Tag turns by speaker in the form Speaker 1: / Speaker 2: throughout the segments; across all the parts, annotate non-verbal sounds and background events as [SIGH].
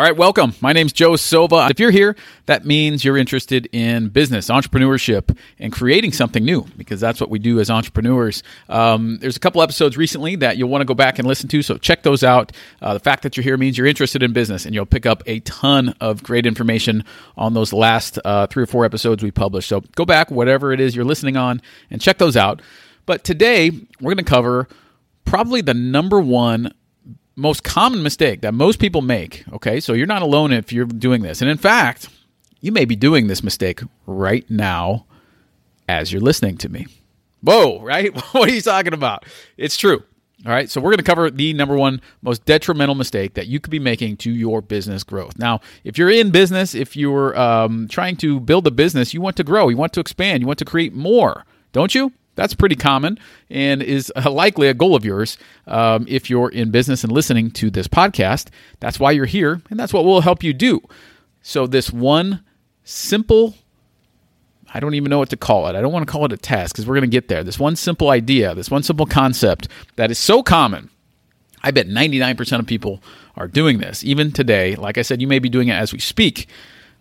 Speaker 1: All right, welcome. My name's Joe Sova. If you're here, that means you're interested in business, entrepreneurship, and creating something new because that's what we do as entrepreneurs. Um, there's a couple episodes recently that you'll want to go back and listen to, so check those out. Uh, the fact that you're here means you're interested in business, and you'll pick up a ton of great information on those last uh, three or four episodes we published. So go back, whatever it is you're listening on, and check those out. But today, we're going to cover probably the number one most common mistake that most people make. Okay, so you're not alone if you're doing this. And in fact, you may be doing this mistake right now as you're listening to me. Whoa, [LAUGHS] right? [LAUGHS] what are you talking about? It's true. All right, so we're going to cover the number one most detrimental mistake that you could be making to your business growth. Now, if you're in business, if you're um, trying to build a business, you want to grow, you want to expand, you want to create more, don't you? That's pretty common and is likely a goal of yours um, if you're in business and listening to this podcast. That's why you're here, and that's what we'll help you do. So, this one simple I don't even know what to call it. I don't want to call it a task because we're going to get there. This one simple idea, this one simple concept that is so common. I bet 99% of people are doing this. Even today, like I said, you may be doing it as we speak.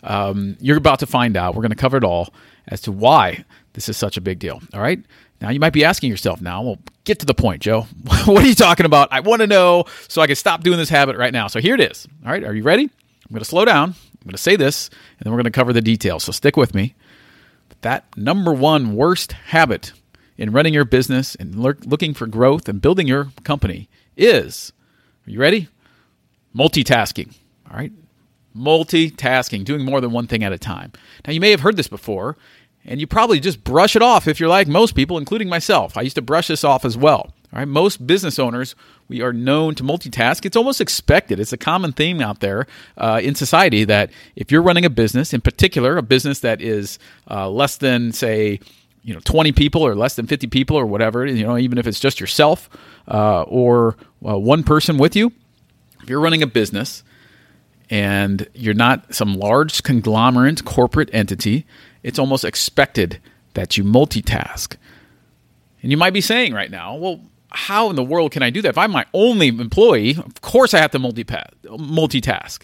Speaker 1: Um, you're about to find out. We're going to cover it all as to why this is such a big deal. All right. Now, you might be asking yourself now, well, get to the point, Joe. [LAUGHS] what are you talking about? I want to know so I can stop doing this habit right now. So here it is. All right. Are you ready? I'm going to slow down. I'm going to say this, and then we're going to cover the details. So stick with me. That number one worst habit in running your business and looking for growth and building your company is are you ready? Multitasking. All right. Multitasking, doing more than one thing at a time. Now, you may have heard this before, and you probably just brush it off if you're like most people, including myself. I used to brush this off as well. All right, most business owners, we are known to multitask. It's almost expected. It's a common theme out there uh, in society that if you're running a business, in particular, a business that is uh, less than, say, you know, 20 people or less than 50 people or whatever, you know, even if it's just yourself uh, or uh, one person with you, if you're running a business and you're not some large conglomerate corporate entity, it's almost expected that you multitask. And you might be saying right now, well, how in the world can I do that? If I'm my only employee, of course I have to multitask.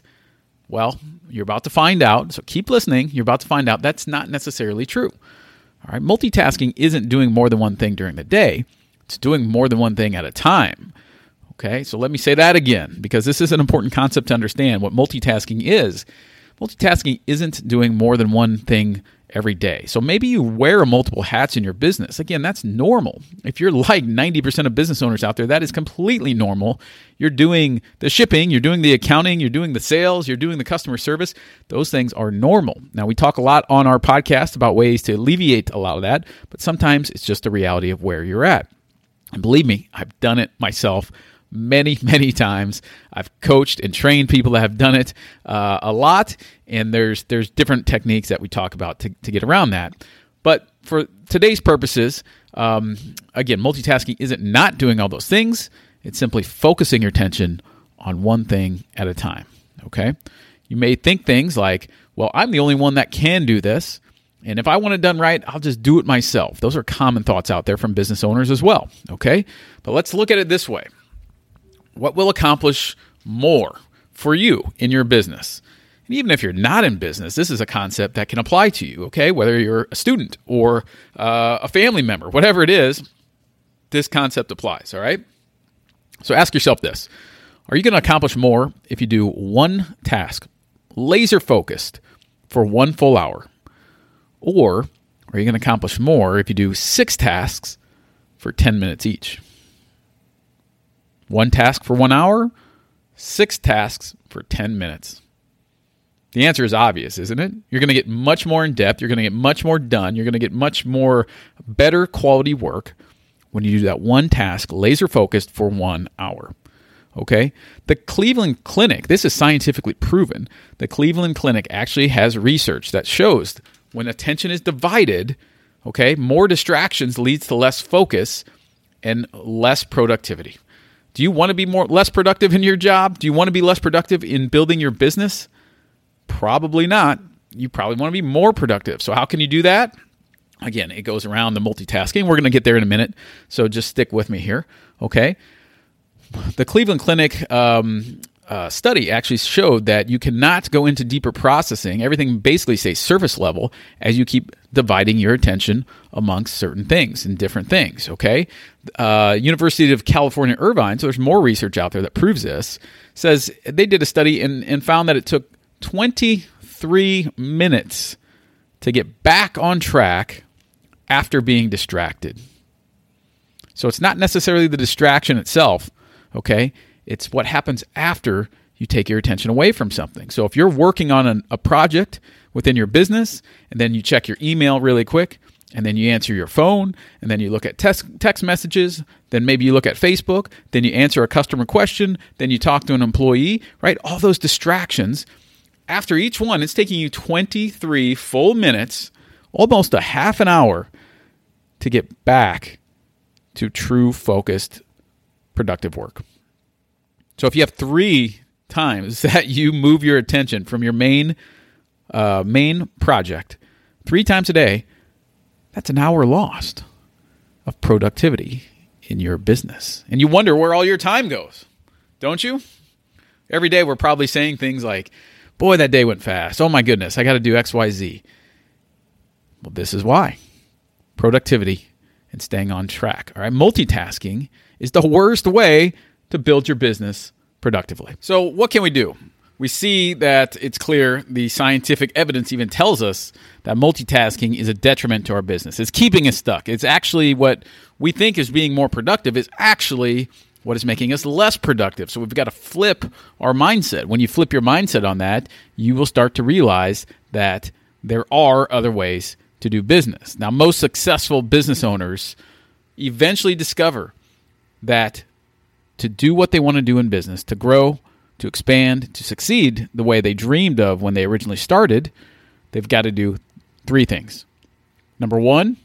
Speaker 1: Well, you're about to find out. So keep listening. You're about to find out that's not necessarily true. All right, multitasking isn't doing more than one thing during the day. It's doing more than one thing at a time. Okay, so let me say that again because this is an important concept to understand what multitasking is. Multitasking isn't doing more than one thing every day. So maybe you wear multiple hats in your business. Again, that's normal. If you're like 90% of business owners out there, that is completely normal. You're doing the shipping, you're doing the accounting, you're doing the sales, you're doing the customer service. Those things are normal. Now, we talk a lot on our podcast about ways to alleviate a lot of that, but sometimes it's just the reality of where you're at. And believe me, I've done it myself many, [LAUGHS] many times. I've coached and trained people that have done it uh, a lot, and there's there's different techniques that we talk about to, to get around that. But for today's purposes, um, again, multitasking isn't not doing all those things. It's simply focusing your attention on one thing at a time. Okay, you may think things like, "Well, I'm the only one that can do this." And if I want it done right, I'll just do it myself. Those are common thoughts out there from business owners as well. Okay. But let's look at it this way what will accomplish more for you in your business. And even if you're not in business, this is a concept that can apply to you, okay? Whether you're a student or uh, a family member, whatever it is, this concept applies, all right? So ask yourself this Are you going to accomplish more if you do one task, laser focused, for one full hour? Or are you going to accomplish more if you do six tasks for 10 minutes each? One task for one hour, six tasks for 10 minutes. The answer is obvious, isn't it? You're going to get much more in depth. You're going to get much more done. You're going to get much more better quality work when you do that one task laser focused for one hour. Okay? The Cleveland Clinic, this is scientifically proven. The Cleveland Clinic actually has research that shows when attention is divided, okay, more distractions leads to less focus and less productivity. Do you want to be more less productive in your job? Do you want to be less productive in building your business? Probably not. You probably want to be more productive. So how can you do that? Again, it goes around the multitasking. We're going to get there in a minute. So just stick with me here. Okay. The Cleveland Clinic um, uh, study actually showed that you cannot go into deeper processing. Everything basically stays surface level as you keep dividing your attention amongst certain things and different things. Okay, uh, University of California, Irvine. So there's more research out there that proves this. Says they did a study and, and found that it took 23 minutes to get back on track after being distracted. So it's not necessarily the distraction itself. Okay, it's what happens after you take your attention away from something. So if you're working on an, a project within your business and then you check your email really quick and then you answer your phone and then you look at text, text messages then maybe you look at facebook then you answer a customer question then you talk to an employee right all those distractions after each one it's taking you 23 full minutes almost a half an hour to get back to true focused productive work so if you have three times [LAUGHS] that you move your attention from your main uh, main project three times a day, that's an hour lost of productivity in your business. And you wonder where all your time goes, don't you? Every day we're probably saying things like, Boy, that day went fast. Oh my goodness, I got to do XYZ. Well, this is why productivity and staying on track. All right, multitasking is the worst way to build your business productively. So, what can we do? We see that it's clear the scientific evidence even tells us that multitasking is a detriment to our business. It's keeping us stuck. It's actually what we think is being more productive is actually what is making us less productive. So we've got to flip our mindset. When you flip your mindset on that, you will start to realize that there are other ways to do business. Now, most successful business owners eventually discover that to do what they want to do in business, to grow, to expand, to succeed the way they dreamed of when they originally started, they've got to do three things. Number one,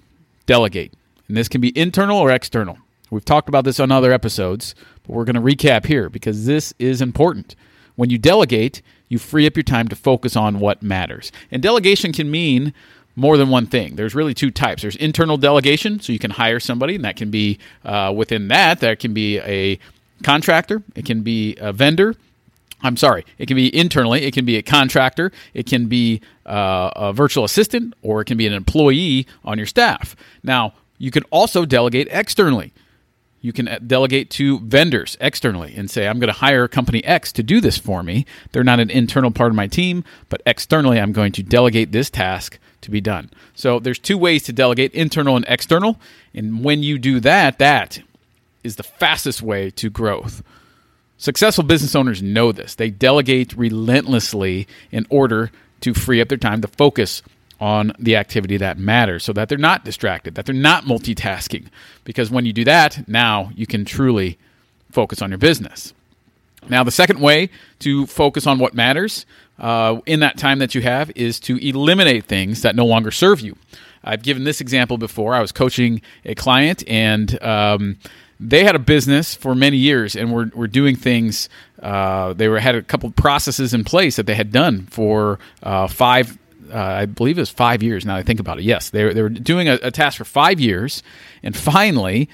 Speaker 1: delegate. And this can be internal or external. We've talked about this on other episodes, but we're going to recap here because this is important. When you delegate, you free up your time to focus on what matters. And delegation can mean more than one thing. There's really two types. There's internal delegation, so you can hire somebody, and that can be uh, within that. There can be a contractor, it can be a vendor. I'm sorry, it can be internally, it can be a contractor, it can be uh, a virtual assistant, or it can be an employee on your staff. Now, you can also delegate externally. You can uh, delegate to vendors externally and say, I'm going to hire company X to do this for me. They're not an internal part of my team, but externally, I'm going to delegate this task to be done. So there's two ways to delegate internal and external. And when you do that, that is the fastest way to growth. Successful business owners know this. They delegate relentlessly in order to free up their time to focus on the activity that matters so that they're not distracted, that they're not multitasking. Because when you do that, now you can truly focus on your business. Now, the second way to focus on what matters uh, in that time that you have is to eliminate things that no longer serve you. I've given this example before. I was coaching a client and um, they had a business for many years and were, were doing things. Uh, they were had a couple processes in place that they had done for uh, five. Uh, I believe it was five years. Now I think about it. Yes, they they were doing a, a task for five years, and finally,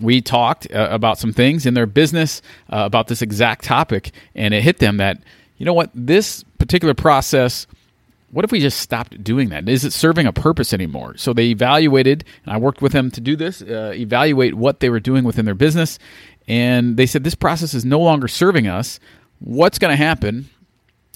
Speaker 1: we talked uh, about some things in their business uh, about this exact topic, and it hit them that you know what this particular process what if we just stopped doing that? Is it serving a purpose anymore? So they evaluated, and I worked with them to do this, uh, evaluate what they were doing within their business. And they said, this process is no longer serving us. What's going to happen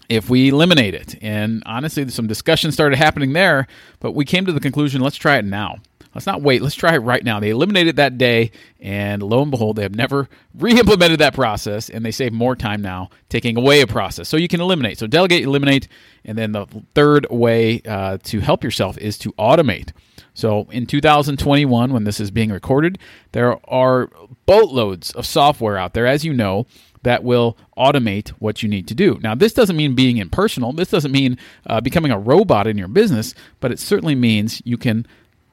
Speaker 1: if we eliminate it? And honestly, some discussion started happening there, but we came to the conclusion let's try it now. Let's not wait. Let's try it right now. They eliminated that day, and lo and behold, they have never [LAUGHS] re implemented that process, and they save more time now taking away a process. So you can eliminate. So delegate, eliminate. And then the third way uh, to help yourself is to automate. So in 2021, when this is being recorded, there are boatloads of software out there, as you know, that will automate what you need to do. Now, this doesn't mean being impersonal. This doesn't mean uh, becoming a robot in your business, but it certainly means you can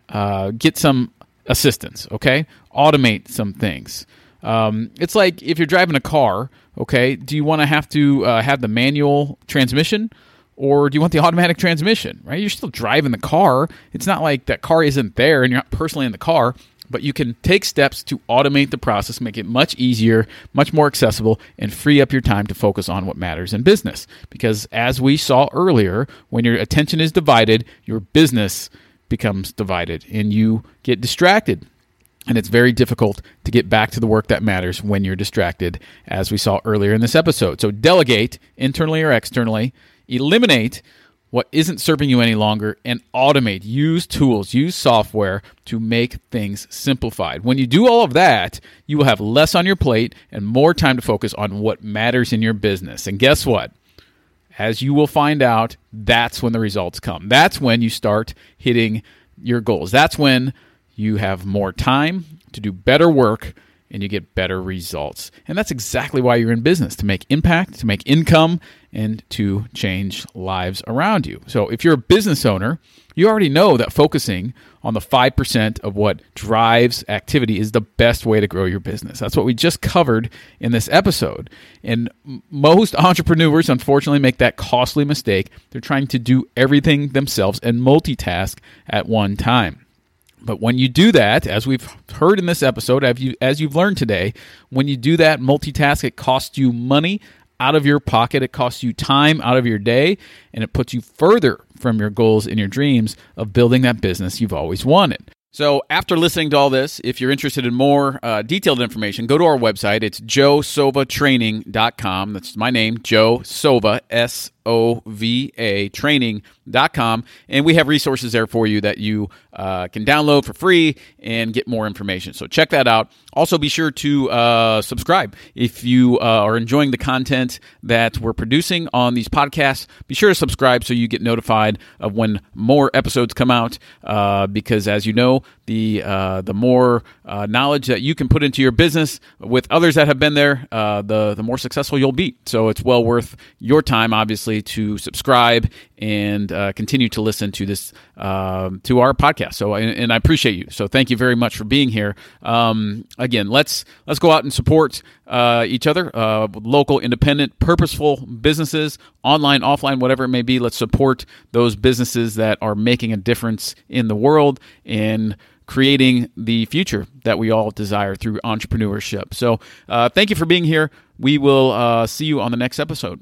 Speaker 1: uh, get some assistance, okay? Automate some things. Um, it's like if you're driving a car, okay, do you want to have to uh, have the manual transmission or do you want the [LAUGHS] automatic transmission, right? You're still driving the car. It's not like that car isn't there and you're not personally in the car, but you can take steps to automate the process, make it much easier, much more accessible, and free up your time to focus on what matters in business. Because as we saw earlier, when your attention is divided, your business becomes divided and you get distracted. And it's very difficult to get back to the work that matters when you're distracted, as we saw earlier in this episode. So, delegate internally or externally, eliminate what isn't serving you any longer and automate. Use tools, use software to make things simplified. When you do all of that, you will have less on your plate and more time to focus on what matters in your business. And guess what? As you will find out, that's when the results come. That's when you start hitting your goals. That's when you have more time to do better work and you get better results. And that's exactly why you're in business to make impact, to make income, and to change lives around you. So if you're a business owner, you already know that focusing on the 5% of what drives activity is the best way to grow your business. That's what we just covered in this episode. And most entrepreneurs, unfortunately, make that costly mistake. They're trying to do everything themselves and multitask at one time. But when you do that, as we've heard in this episode, as, you, as you've learned today, when you do that multitask, it costs you money out of your pocket, it costs you time out of your day, and it puts you further from your goals and your dreams of building that business you've always wanted. So, after listening to all this, if you're interested in more uh, detailed information, go to our website. It's joesovatraining.com. That's my name, Joe Sova, S O V A training.com. And we have resources there for you that you uh, can download for free and get more information. So check that out. Also, be sure to uh, subscribe. If you uh, are enjoying the content that we're producing on these podcasts, be sure to subscribe so you get notified of when more episodes come out. Uh, because as you know, the uh, the more uh, knowledge that you can put into your business with others that have been there, the the more successful you'll be. So it's well worth your time, obviously, to subscribe and uh, continue to listen to this uh, to our podcast. So, and, and, I appreciate you. So, thank you very much for being here. Um, again, let's let's go out and support uh, each other, uh, local, independent, purposeful businesses, online, offline, whatever it may be. Let's support those businesses that are making a difference in the world and creating the future that we all desire through entrepreneurship. So, uh, thank you for being here. We will uh, see you on the next episode.